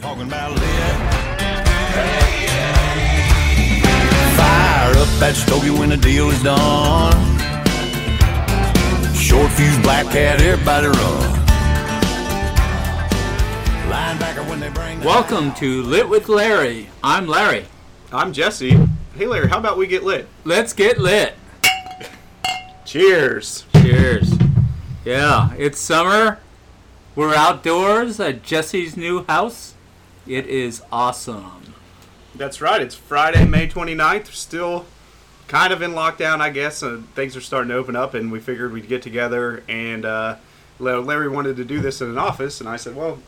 Talking about lit. Fire up that stogie when the deal is done. Short fuse black cat, everybody run. Linebacker when they bring Welcome to Lit with Larry. I'm Larry. I'm Jesse. Hey Larry, how about we get lit? Let's get lit. Cheers. Cheers. Yeah, it's summer. We're outdoors at Jesse's new house. It is awesome. That's right. It's Friday, May 29th. We're still kind of in lockdown, I guess. Uh, things are starting to open up, and we figured we'd get together. And uh, Larry wanted to do this in an office, and I said, "Well,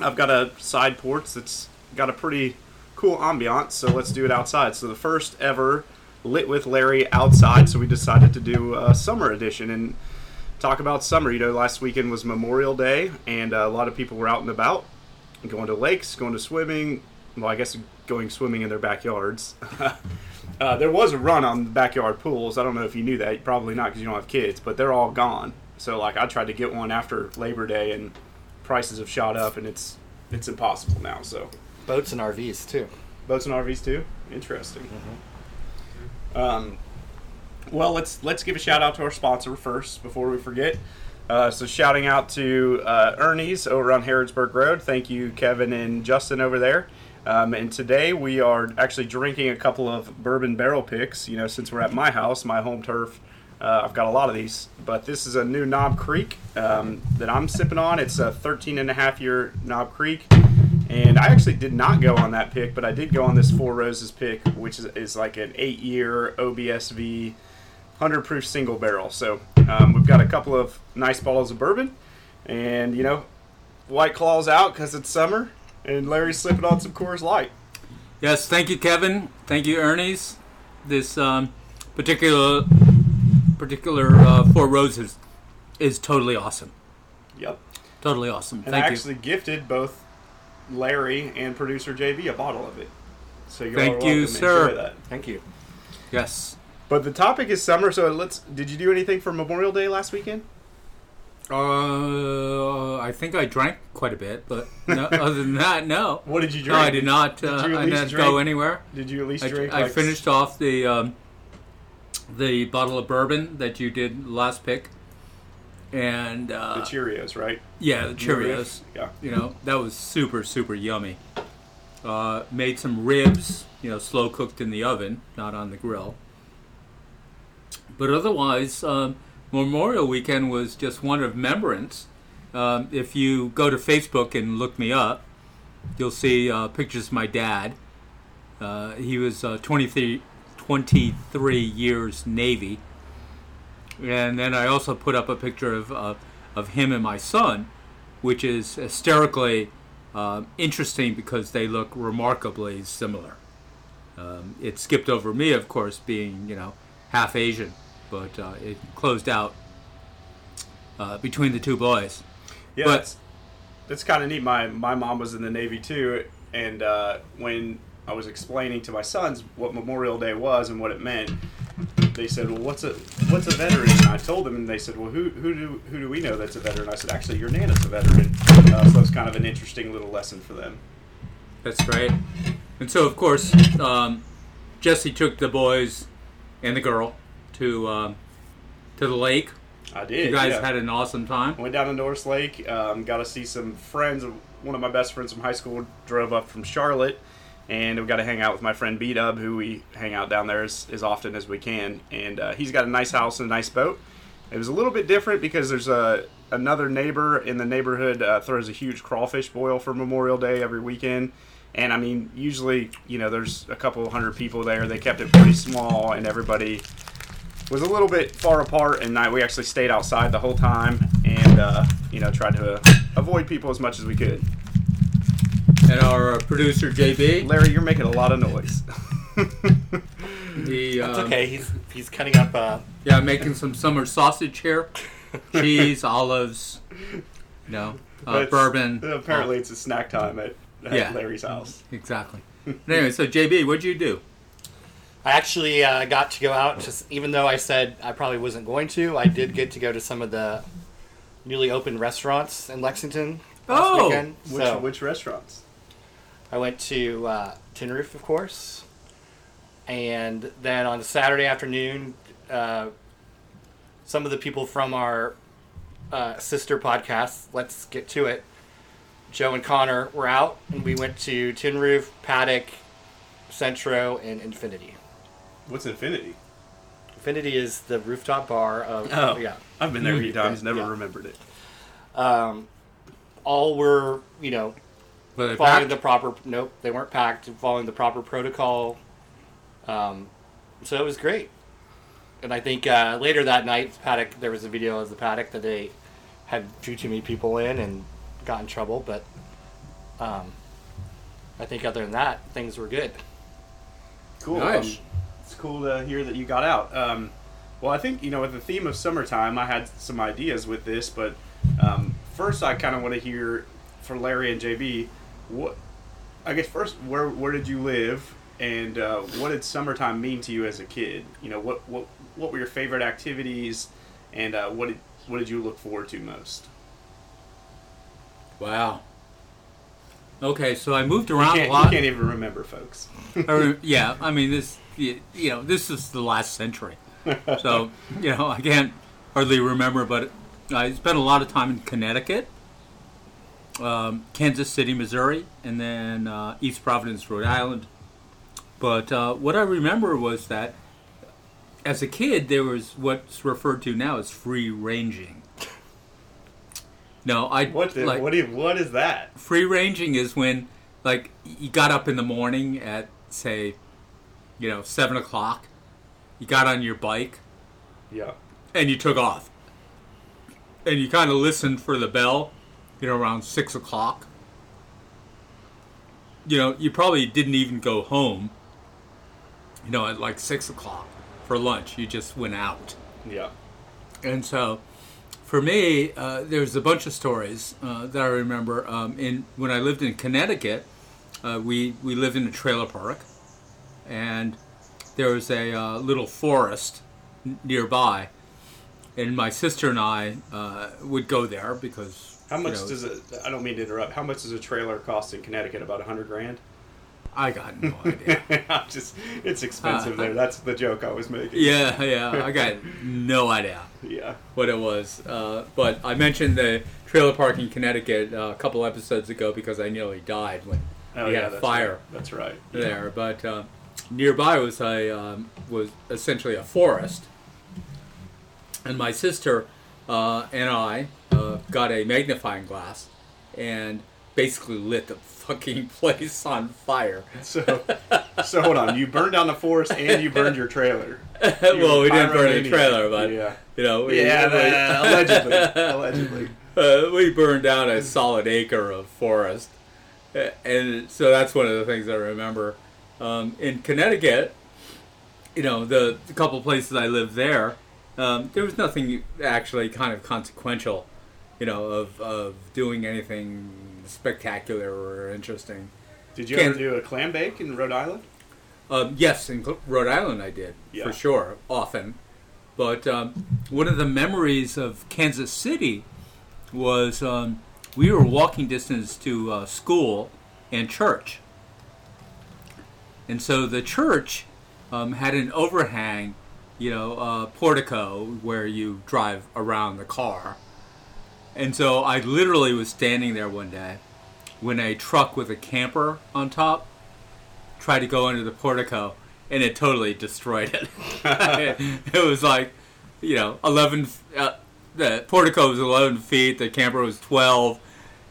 I've got a side porch that's got a pretty cool ambiance, so let's do it outside." So the first ever lit with Larry outside. So we decided to do a summer edition and talk about summer. You know, last weekend was Memorial Day, and uh, a lot of people were out and about, going to lakes, going to swimming. Well, I guess going swimming in their backyards. uh, there was a run on the backyard pools. I don't know if you knew that. Probably not because you don't have kids, but they're all gone. So like, I tried to get one after Labor Day, and prices have shot up, and it's it's impossible now. So Boats and RVs too. boats and RVs too. Interesting. Um, well, let's let's give a shout out to our sponsor first before we forget. Uh, so shouting out to uh, Ernie's over on Harrodsburg Road. Thank you, Kevin and Justin over there. Um, and today we are actually drinking a couple of bourbon barrel picks. You know, since we're at my house, my home turf, uh, I've got a lot of these. But this is a new Knob Creek um, that I'm sipping on. It's a 13 and a half year Knob Creek. And I actually did not go on that pick, but I did go on this Four Roses pick, which is, is like an eight year OBSV 100 proof single barrel. So um, we've got a couple of nice bottles of bourbon. And, you know, White Claw's out because it's summer. And Larry's slipping on some Coors Light. Yes, thank you, Kevin. Thank you, Ernie's. This um, particular particular uh, Four Roses is totally awesome. Yep. Totally awesome. And Thank I you. actually gifted both Larry and producer JB a bottle of it. So you're Thank you, welcome. sir. Enjoy that. Thank you. yes. But the topic is summer, so let's. Did you do anything for Memorial Day last weekend? Uh, I think I drank quite a bit, but no, other than that, no. What did you drink? No. I did not. Did Uh, you at I least didn't drink- go anywhere. Did you at least I, drink? I like, finished off the um, the bottle of bourbon that you did last pick, and the uh, Cheerios, right? yeah, the Cheerios. Yeah. You know that was super super yummy. Uh, made some ribs, you know, slow cooked in the oven, not on the grill. But otherwise, um, Memorial Weekend was just one of remembrance. Um, if you go to Facebook and look me up, you'll see uh, pictures of my dad. Uh, he was uh, 23, 23 years Navy. And then I also put up a picture of, uh, of him and my son, which is hysterically uh, interesting because they look remarkably similar. Um, it skipped over me, of course, being, you know, half Asian, but uh, it closed out uh, between the two boys. Yeah, But- that's, that's kind of neat. My my mom was in the Navy too, and uh, when I was explaining to my sons what Memorial Day was and what it meant, they said, "Well, what's a what's a veteran?" And I told them, and they said, "Well, who who do who do we know that's a veteran?" I said, "Actually, your nana's a veteran." Uh, so it's kind of an interesting little lesson for them. That's right. And so, of course, um, Jesse took the boys and the girl to um, to the lake. I did. You guys yeah. had an awesome time. Went down to Norris Lake. Um, got to see some friends. One of my best friends from high school drove up from Charlotte, and we got to hang out with my friend B Dub, who we hang out down there as, as often as we can. And uh, he's got a nice house and a nice boat. It was a little bit different because there's a another neighbor in the neighborhood uh, throws a huge crawfish boil for Memorial Day every weekend. And I mean, usually, you know, there's a couple hundred people there. They kept it pretty small, and everybody was a little bit far apart, and I, we actually stayed outside the whole time, and uh, you know tried to uh, avoid people as much as we could. And our uh, producer JB, Larry, you're making a lot of noise. he It's um, okay. He's he's cutting up. Uh, yeah, making some summer sausage here, cheese, olives, you know, uh, But bourbon. Apparently, it's a snack time at, at Yeah. Larry's house. exactly. But anyway, so JB, what'd you do? I actually uh, got to go out. Just even though I said I probably wasn't going to, I did get to go to some of the newly opened restaurants in Lexington last Oh! weekend. Which so which restaurants? I went to uh, Tin Roof, of course, and then on Saturday afternoon, uh, some of the people from our uh, sister podcast, Let's Get to It, Joe and Connor were out, and we went to Tin Roof, Paddock, Centro, and Infinity. What's Infinity? Infinity is the rooftop bar of Oh. yeah. I've been there a few times, never Yeah. remembered it. Um, all were you know Were they following packed? the proper nope they weren't packed following the proper protocol um, so it was great and i think uh, later that night paddock there was a video of the paddock that they had too too many people in and got in trouble but um, i think other than that things were good Cool. Nice. Um, it's cool to hear that you got out. Um, well, I think you know, with the theme of summertime, I had some ideas with this, but um, first, I kind of want to hear for Larry and JB. What I guess first, where where did you live, and uh, what did summertime mean to you as a kid? You know, what what what were your favorite activities, and uh, what did what did you look forward to most? Wow. Okay, so I moved around a you lot. can't even remember, folks. Re- yeah, I mean this. You you know, this is the last century, so you know I can't hardly remember. But I spent a lot of time in Connecticut, um, Kansas City, Missouri, and then uh, East Providence, Rhode Island. But uh, what I remember was that as a kid, there was what's referred to now as free ranging. No, I What the, like, what do you, what is that? free ranging is when like you got up in the morning at say you know seven o'clock you got on your bike Yeah. and you took off and you kind of listened for the bell you know around six o'clock you know you probably didn't even go home you know at like six o'clock for lunch you just went out Yeah. and so, for me, uh, there's a bunch of stories uh, that I remember. Um, in when I lived in Connecticut, uh, we we lived in a trailer park, and there was a uh, little forest nearby, and my sister and I uh, would go there because. How you much know, does it? I don't mean to interrupt. How much does a trailer cost in Connecticut? About a hundred grand. I got no idea. Just, it's expensive Uh, there. That's the joke I was making. yeah, yeah, I got no idea. Yeah. what it was. Uh, but I mentioned the trailer park in Connecticut uh, a couple episodes ago because I nearly died when Oh we yeah. had a that's fire Right. That's right. there. But uh, nearby was a um, was essentially a forest, and my sister uh, and I uh, got a magnifying glass and basically lit the fucking place on fire. So, so hold on. You burned down the forest and you burned your trailer. well, we didn't burn the trailer, but yeah. you know, we, Yeah. we- allegedly. Allegedly. uh, we burned down a solid acre of forest, and so that's one of the things I remember. Um, in Connecticut, you know, the, the couple places I lived there, um, there was nothing actually kind of consequential, you know, of, of doing anything spectacular or interesting. Did you Can- ever do a clam bake in Rhode Island? Um, yes, in Cl- Rhode Island I did Yeah. for sure, often. But um, one of the memories of Kansas City was um, we were walking distance to uh, school and church, and so the church um, had an overhang, you know, uh, portico where you drive around the car, and so I literally was standing there one day when a truck with a camper on top tried to go under the portico and it totally destroyed it. it was like, you know, 11, uh, the portico was 11 feet, the camper was 12.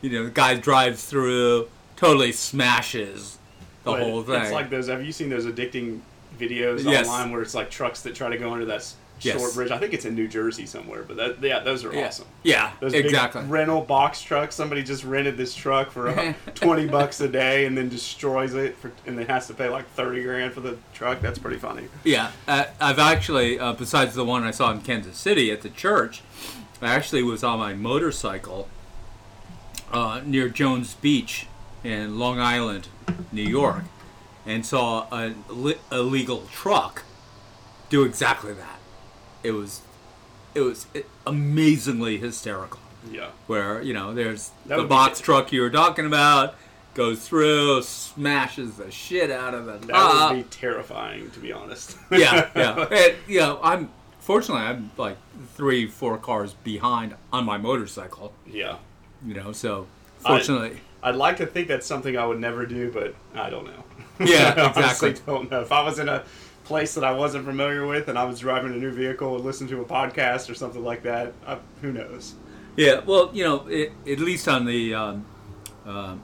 You know, the guy drives through, totally smashes the But whole thing. It's like those. Have you seen those addicting videos Yes. online where it's like trucks that try to go under that Yes. short bridge? I think it's in New Jersey somewhere. But that, yeah, those are yeah, awesome. yeah Those exactly. big rental box trucks. Somebody just rented this truck for uh, twenty bucks a day and then destroys it, for, and then has to pay like thirty grand for the truck. That's pretty funny. Yeah, uh, I've actually, uh, besides the one I saw in Kansas City at the church, I actually was on my motorcycle uh, near Jones Beach in Long Island, New York, and saw a li- illegal truck do exactly that. It was, it was amazingly hysterical Yeah. where you know there's That the would be box truck you were talking about goes through, smashes the shit out of the That top. would be terrifying, to be honest. yeah, yeah. And, you know, I'm fortunately I'm like three, four cars behind on my motorcycle. yeah. You know, so I- fortunately, I'd like to think that's something I would never do, but I don't know. Yeah, I exactly. don't know. If I was in a place that I wasn't familiar with and I was driving a new vehicle and listening to a podcast or something like that, I, who knows? yeah. Well, you know, it, at least on the um, um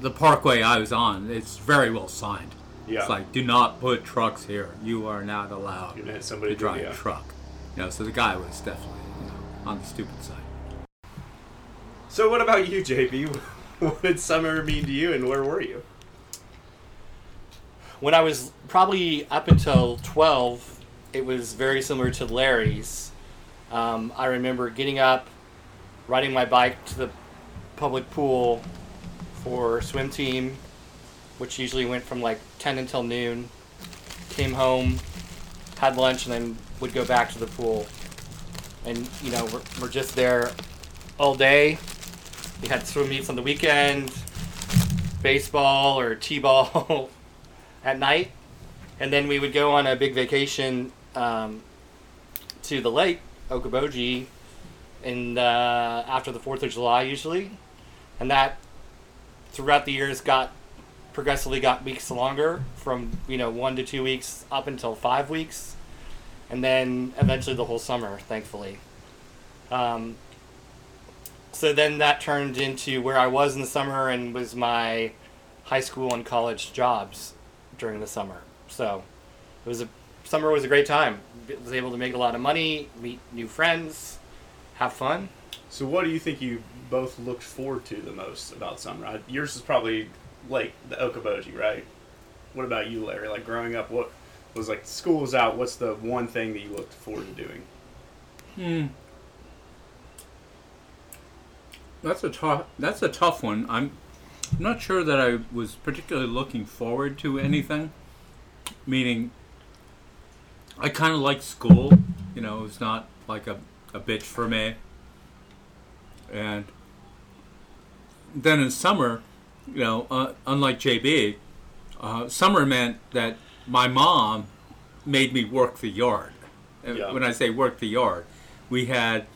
the parkway I was on, it's very well signed. Yeah. It's like, do not put trucks here. You are not allowed You're gonna hit somebody to drive yeah. a truck. You know, so the guy was definitely you know, on the stupid side. So what about you, JB? what did summer mean to you, and where were you? when I was probably up until 12, it was very similar to Larry's. Um, I remember getting up, riding my bike to the public pool for swim team, which usually went from like 10 until noon. Came home, had lunch, and then would go back to the pool. And, you know, we're, we're just there all day. We had swim meets on the weekend, baseball or t-ball at night, and then we would go on a big vacation um, to the lake, Okoboji, and uh, after the Fourth of July usually, and that throughout the years got progressively got weeks longer from you know one to two weeks up until five weeks, and then eventually the whole summer, thankfully. Um, so then that turned into where I was in the summer and was my high school and college jobs during the summer. So it was a summer was a great time. Was able to make a lot of money, meet new friends, have fun. So what do you think you both looked forward to the most about summer? I, yours is probably like the Okoboji, right? What about you, Larry? Like growing up, what was like school was out? What's the one thing that you looked forward to doing? Hmm. That's a tough. That's a tough one. I'm not sure that I was particularly looking forward to anything. Meaning, I kind of liked school. You know, it was not like a, a bitch for me. And then in summer, you know, uh, unlike JB, uh, summer meant that my mom made me work the yard. Yeah. When I say work the yard, we had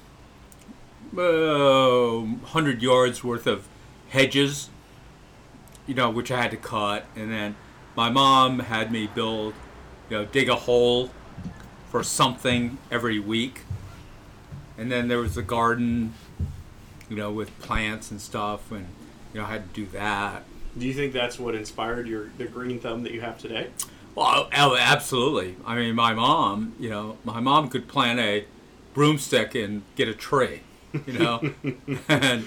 uh, 100 yards worth of hedges, you know, which I had to cut. And then my mom had me build, you know, dig a hole for something every week. And then there was the garden, you know, with plants and stuff. And, you know, I had to do that. Do you think that's what inspired your the green thumb that you have today? Well, oh, absolutely. I mean, my mom, you know, my mom could plant a broomstick and get a tree, you know, and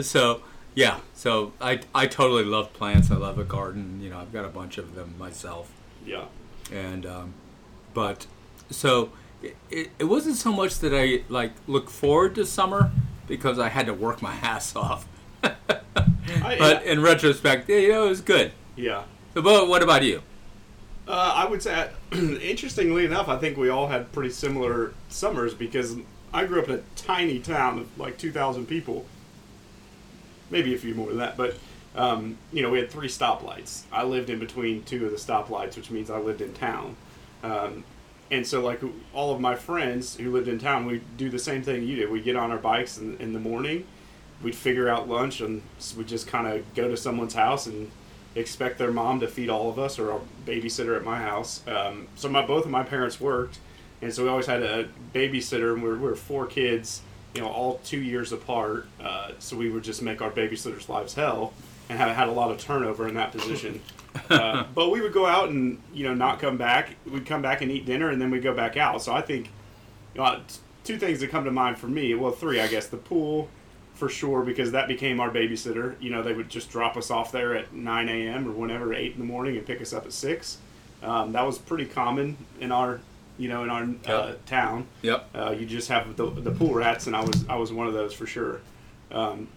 so yeah. So I I totally love plants. I love a garden. You know, I've got a bunch of them myself, Yeah. and um, but so it, it, it wasn't so much that I like look forward to summer because I had to work my ass off. I, But in retrospect, yeah, you know, it was good. yeah. So, but what about you? Uh, I would say, interestingly enough, I think we all had pretty similar summers because I grew up in a tiny town of like 2,000 people, maybe a few more than that. But um, you know, we had three stoplights. I lived in between two of the stoplights, which means I lived in town. Um, and so, like all of my friends who lived in town, we do the same thing you did. We get on our bikes in, in the morning, we'd figure out lunch, and we'd just kind of go to someone's house and expect their mom to feed all of us or a babysitter at my house. Um, so my both of my parents worked, and so we always had a babysitter, and we were, we were four kids, you know, all two years apart. Uh, so we would just make our babysitters' lives hell, and have had a lot of turnover in that position. uh, but we would go out and you know not come back. We'd come back and eat dinner, and then we'd go back out. So I think you know, two things that come to mind for me. Well, three, I guess. The pool, for sure, because that became our babysitter. You know, they would just drop us off there at 9 a.m. or whenever, 8 in the morning, and pick us up at 6. Um, that was pretty common in our, you know, in our uh, Yep. town. Yep. Uh, you just have the, the pool rats, and I was I was one of those for sure. Um,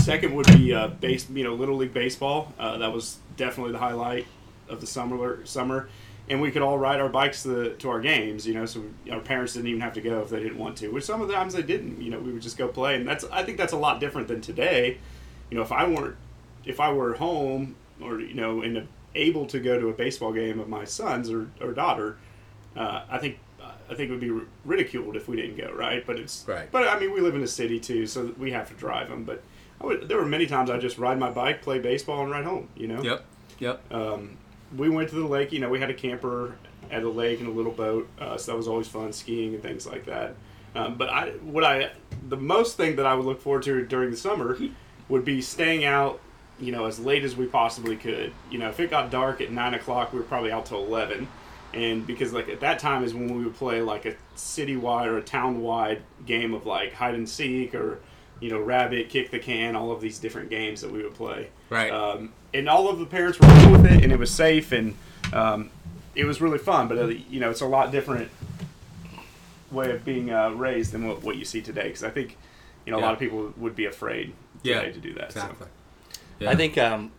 second would be uh, base, you know, little league baseball. Uh, that was definitely the highlight of the summer. Summer, and we could all ride our bikes to, the, to our games. You know, so our parents didn't even have to go if they didn't want to. Which some of the times they didn't. You know, we would just go play, and that's I think that's a lot different than today. you know, if I weren't, if I were home or you know, and able to go to a baseball game of my son's or, or daughter, uh, I think I think it would be ridiculed if we didn't go, right? But it's Right. But I mean, we live in a city too, so we have to drive them. But I would, there were many times I just ride my bike, play baseball, and ride home. You know. Yep. Yep. Um, we went to the lake. You know, we had a camper at the lake and a little boat, uh, so that was always fun skiing and things like that. Um, but I, what I, the most thing that I would look forward to during the summer would be staying out. You know, as late as we possibly could. You know, if it got dark at nine o'clock, we were probably out till eleven. And because like at that time is when we would play like a citywide or a town-wide game of like hide and seek or you know rabbit, kick the can, all of these different games that we would play. Right. Um, and all of the parents were cool with it, and it was safe, and um, it was really fun. But uh, you know, it's a lot different way of being uh, raised than what, what you see today. Because I think you know a Yeah. lot of people would be afraid Yeah. to do that. so. Exactly. Yeah. I think um,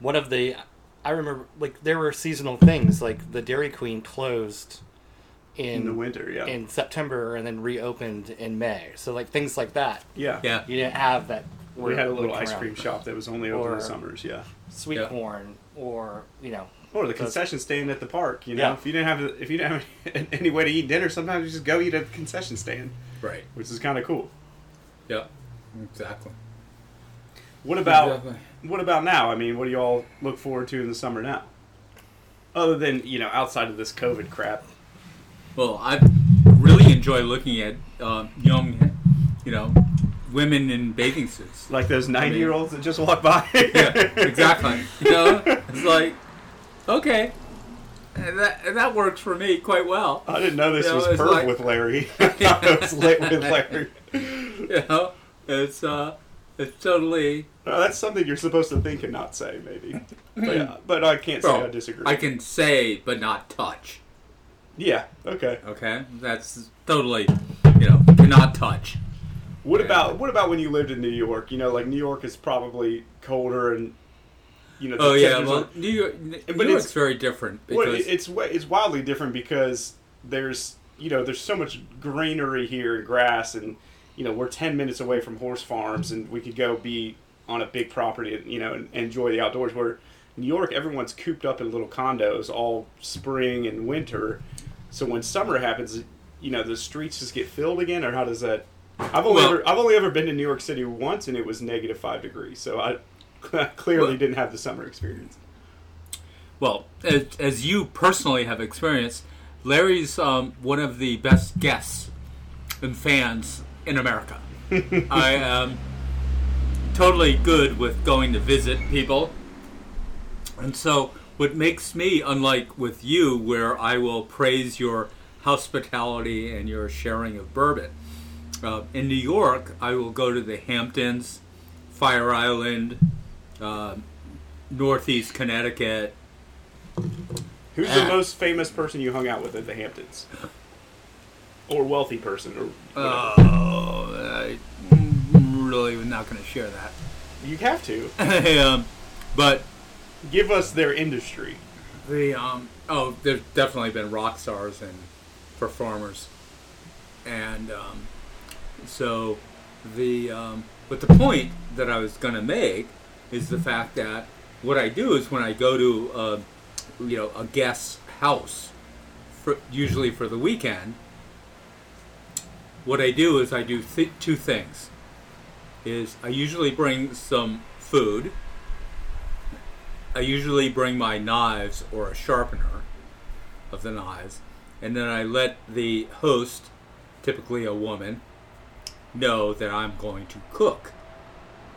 one of the I remember like there were seasonal things like the Dairy Queen closed in in the winter, yeah, in September and then reopened in May. So like things like that, yeah, Yeah. you didn't have that. We had a little ice around. cream shop that was only open in the summers, yeah. sweet Yeah. corn, or you know, Or the concession stand at the park. You know, Yeah. if you didn't have if you didn't have any way to eat dinner, sometimes you just go eat at the concession stand, Right. which is kind of cool. Yeah. Exactly. What about Exactly. what about now? I mean, what do you all look forward to in the summer now? Other than you know, outside of this COVID crap. Well, I really enjoy looking at uh, young, you know, women in bathing suits. Like those ninety-year-olds that just walk by. Yeah, exactly. You know, it's like, okay, and that and that works for me quite well. I didn't know this You know, was it's perv like- with Larry. I thought it was lit with Larry. You know, it's uh, it's totally. Uh, that's something you're supposed to think and not say, maybe. But, yeah, but I can't say Well, I disagree. I can say but not touch. yeah. Okay. Okay, that's totally, you know, cannot touch. What Yeah. about what about when you lived in New York? You know, like New York is probably colder and you know. the Oh yeah, well, are- New York, New But York's it's- very different Well, because it- it's it's wildly different because there's you know there's so much greenery here and grass and you know we're ten minutes away from horse farms and we could go be on a big property and you know and enjoy the outdoors. Where New York, everyone's cooped up in little condos all spring and winter. So when summer happens, you know the streets just get filled again, or how does that? I've only Well- ever I've only ever been to New York City once, and it was negative five degrees. So I clearly Well- didn't have the summer experience. Well, as, as you personally have experienced, Larry's um, one of the best guests and fans in America. I am totally good with going to visit people. And so, what makes me, unlike with you, where I will praise your hospitality and your sharing of bourbon, uh, in New York, I will go to the Hamptons, Fire Island, uh, Northeast Connecticut, Who's the most famous person you hung out with at the Hamptons? Or wealthy person, or whatever. Oh, I'm really not going to share that. you have to um, but give us their industry. the um, oh, there's definitely been rock stars and performers, and um, so the um, but the point that I was going to make is the fact that what I do is when I go to uh, you know a guest's house, for, usually for the weekend. What I do is I do th- two things. Is I usually bring some food. I usually bring my knives or a sharpener of the knives, and then I let the host, typically a woman, know that I'm going to cook.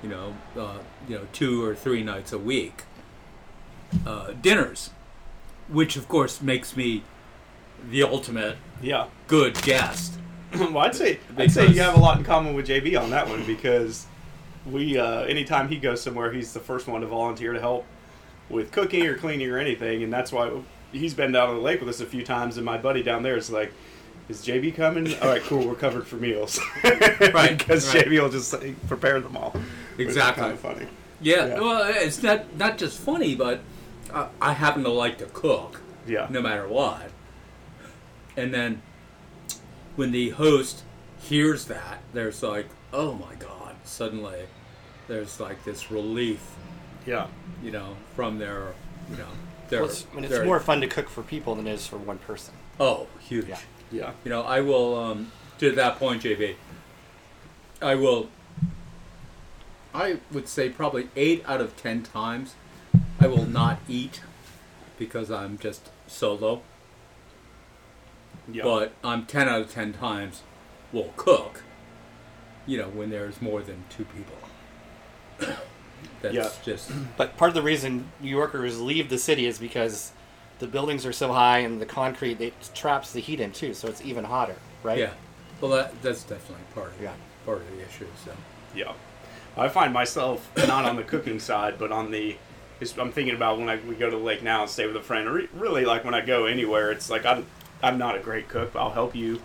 You know, uh, you know, two or three nights a week. Uh, dinners, which of course makes me the ultimate Yeah. good guest. well, I'd say I'd say you have a lot in common with JB on that one because we uh, anytime he goes somewhere, he's the first one to volunteer to help with cooking or cleaning or anything, and that's why he's been down on the lake with us a few times. And my buddy down there is like. Is JB coming? All right, cool. We're covered for meals. Right, because right. JB will just say, prepare them all. Exactly. Kind of funny. Yeah, Yeah. well, it's not not just funny, but uh, I happen to like to cook. Yeah. no matter what. And then when the host hears that, there's like, oh my god, suddenly there's like this relief, Yeah. you know, from their, you know, their. Well, it's, I mean, it's their- more fun to cook for people than it is for one person. Oh, huge. Yeah. Yeah. You know, I will. Um, to that point, JB, I will. I would say probably eight out of ten times, I will not eat because I'm just solo. Yeah. But I'm ten out of ten times will cook. You know, when there's more than two people. That's Yeah. just But part of the reason New Yorkers leave the city is because the buildings are so high and the concrete it traps the heat in too, so it's even hotter, right? yeah. Well, that that's definitely part of Yeah. part of the issue. So Yeah, I find myself not on the cooking side, but on the. I'm thinking about when I we go to the lake now and stay with a friend. Re- really, like when I go anywhere, it's like I'm I'm not a great cook, but I'll help you.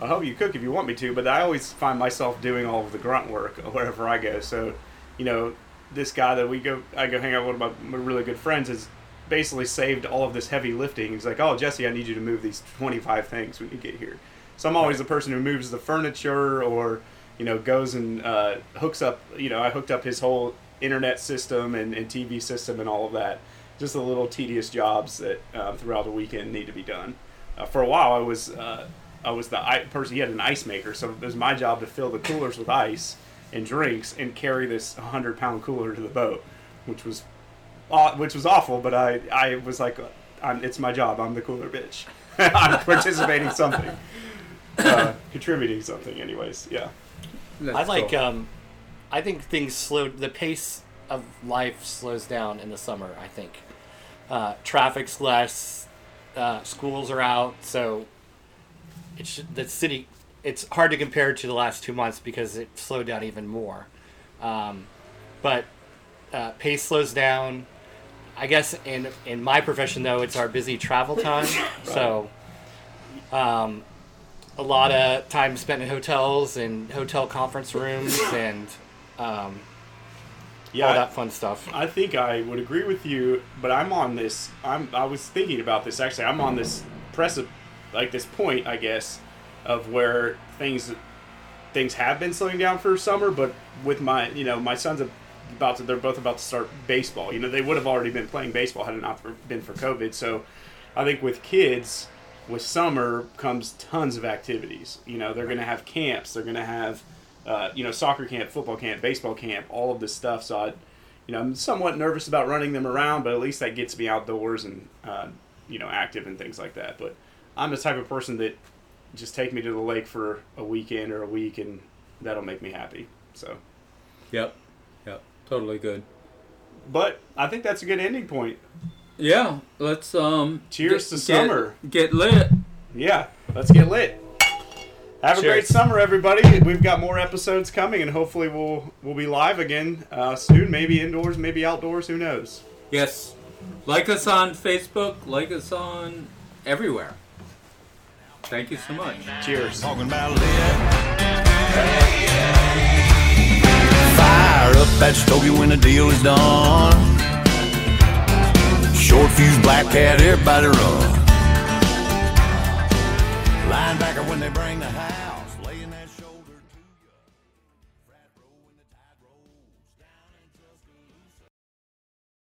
I'll help you cook if you want me to. But I always find myself doing all of the grunt work wherever I go. So, you know, this guy that we go I go hang out with one of my really good friends has basically saved all of this heavy lifting. He's like, "Oh, Jesse, I need you to move these 25 things when you get here." So I'm always the person who moves the furniture or you know goes and uh, hooks up. You know, I hooked up his whole internet system and, and TV system and all of that. Just the little tedious jobs that uh, throughout the weekend need to be done. Uh, for a while, I was uh, I was the i- person. He had an ice maker, so it was my job to fill the coolers with ice and drinks and carry this 100 pound cooler to the boat, which was aw- which was awful. But I I was like, I'm, it's my job. I'm the cooler bitch. I'm participating something, uh, contributing something. Anyways, yeah. that's I like. cool. Um, I think things slow. The pace of life slows down in the summer. I think uh, traffic's less. Uh, schools are out, so it's the city. It's hard to compare to the last two months because it slowed down even more. Um, but uh, pace slows down. I guess in in my profession though, it's our busy travel time. So, um, a lot of time spent in hotels and hotel conference rooms and um, Yeah, all that fun stuff. I think I would agree with you, but I'm on this. I'm. I was thinking about this actually. I'm on this precipice, like this point, I guess, of where things things have been slowing down for summer. But with my, you know, my son's about to. They're both about to start baseball. You know, they would have already been playing baseball had it not for, been for COVID. So, I think with kids, with summer comes tons of activities. You know, they're going to have camps. They're going to have uh, you know, soccer camp, football camp, baseball camp, all of this stuff. So I, you know, I'm somewhat nervous about running them around, but at least that gets me outdoors and, uh, you know, active and things like that. But I'm the type of person that just take me to the lake for a weekend or a week, and that'll make me happy. So, Yep. Yep. Totally good. but I think that's a good ending point. Yeah. Let's um. Cheers to get- summer. Get lit. Yeah, let's get lit. Have a great summer, everybody. We've got more episodes coming, and hopefully we'll we'll be live again uh, soon. Maybe indoors, maybe outdoors. Who knows? Yes. Like us on Facebook. Like us on everywhere. Thank you so much. Cheers. Talking about lit. Fire up that stogie when the deal is done. Short fuse, black cat, everybody run.